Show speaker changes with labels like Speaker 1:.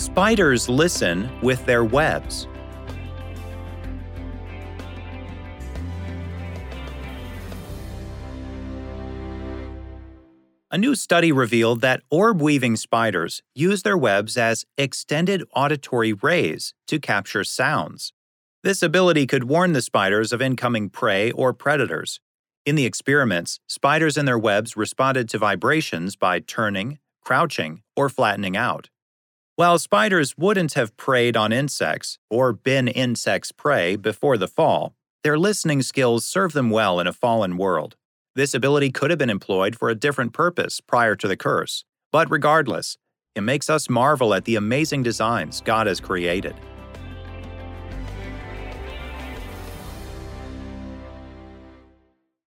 Speaker 1: Spiders listen with their webs. A new study revealed that orb weaving spiders use their webs as extended auditory rays to capture sounds. This ability could warn the spiders of incoming prey or predators. In the experiments, spiders and their webs responded to vibrations by turning, crouching, or flattening out. While spiders wouldn't have preyed on insects or been insects' prey before the fall, their listening skills serve them well in a fallen world. This ability could have been employed for a different purpose prior to the curse, but regardless, it makes us marvel at the amazing designs God has created.